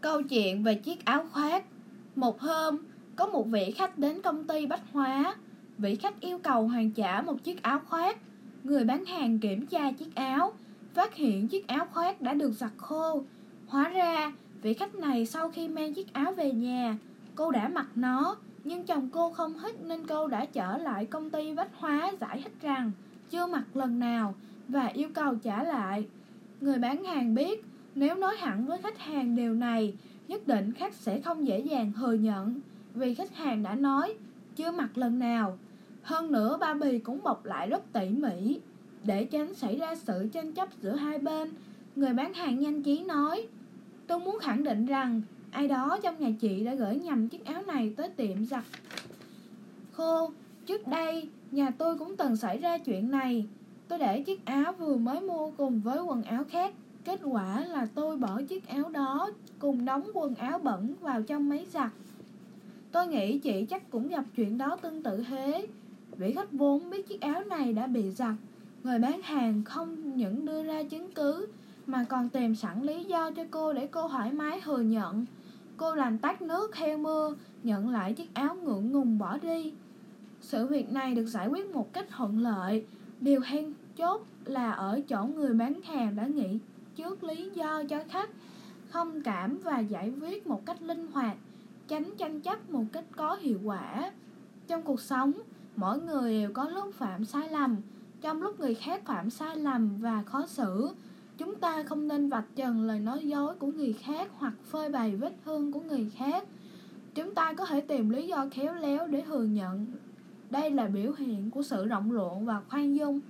Câu chuyện về chiếc áo khoác. Một hôm, có một vị khách đến công ty bách hóa. Vị khách yêu cầu hoàn trả một chiếc áo khoác. Người bán hàng kiểm tra chiếc áo Phát hiện chiếc áo khoác đã được giặt khô. Hóa ra, vị khách này sau khi mang chiếc áo về nhà Cô đã mặc nó Nhưng chồng cô không thích nên cô đã trở lại công ty bách hóa giải thích rằng Chưa mặc lần nào và yêu cầu trả lại. Người bán hàng biết nếu nói hẳn với khách hàng điều này, nhất định khách sẽ không dễ dàng thừa nhận, vì khách hàng đã nói, chưa mặc lần nào. Hơn nữa bao bì cũng bọc lại rất tỉ mỉ, để tránh xảy ra sự tranh chấp giữa hai bên. Người bán hàng nhanh trí nói, tôi muốn khẳng định rằng ai đó trong nhà chị đã gửi nhầm chiếc áo này tới tiệm giặt khô. Trước đây, nhà tôi cũng từng xảy ra chuyện này. Tôi để chiếc áo vừa mới mua cùng với quần áo khác Kết quả là tôi bỏ chiếc áo đó cùng đóng quần áo bẩn vào trong máy giặt. Tôi nghĩ chị chắc cũng gặp chuyện đó tương tự thế. Vị khách vốn biết chiếc áo này đã bị giặt. Người bán hàng không những đưa ra chứng cứ mà còn tìm sẵn lý do cho cô để cô thoải mái thừa nhận. Cô làm tắt nước theo mưa, nhận lại chiếc áo ngượng ngùng bỏ đi. Sự việc này được giải quyết một cách thuận lợi. Điều hen chốt là ở chỗ người bán hàng đã nghĩ trước lý do cho khách không cảm và giải quyết một cách linh hoạt, tránh tranh chấp một cách có hiệu quả. Trong cuộc sống, mỗi người đều có lúc phạm sai lầm. Trong lúc người khác phạm sai lầm và khó xử, chúng ta không nên vạch trần lời nói dối của người khác hoặc phơi bày vết thương của người khác. Chúng ta có thể tìm lý do khéo léo để thừa nhận. Đây là biểu hiện của sự rộng lượng và khoan dung.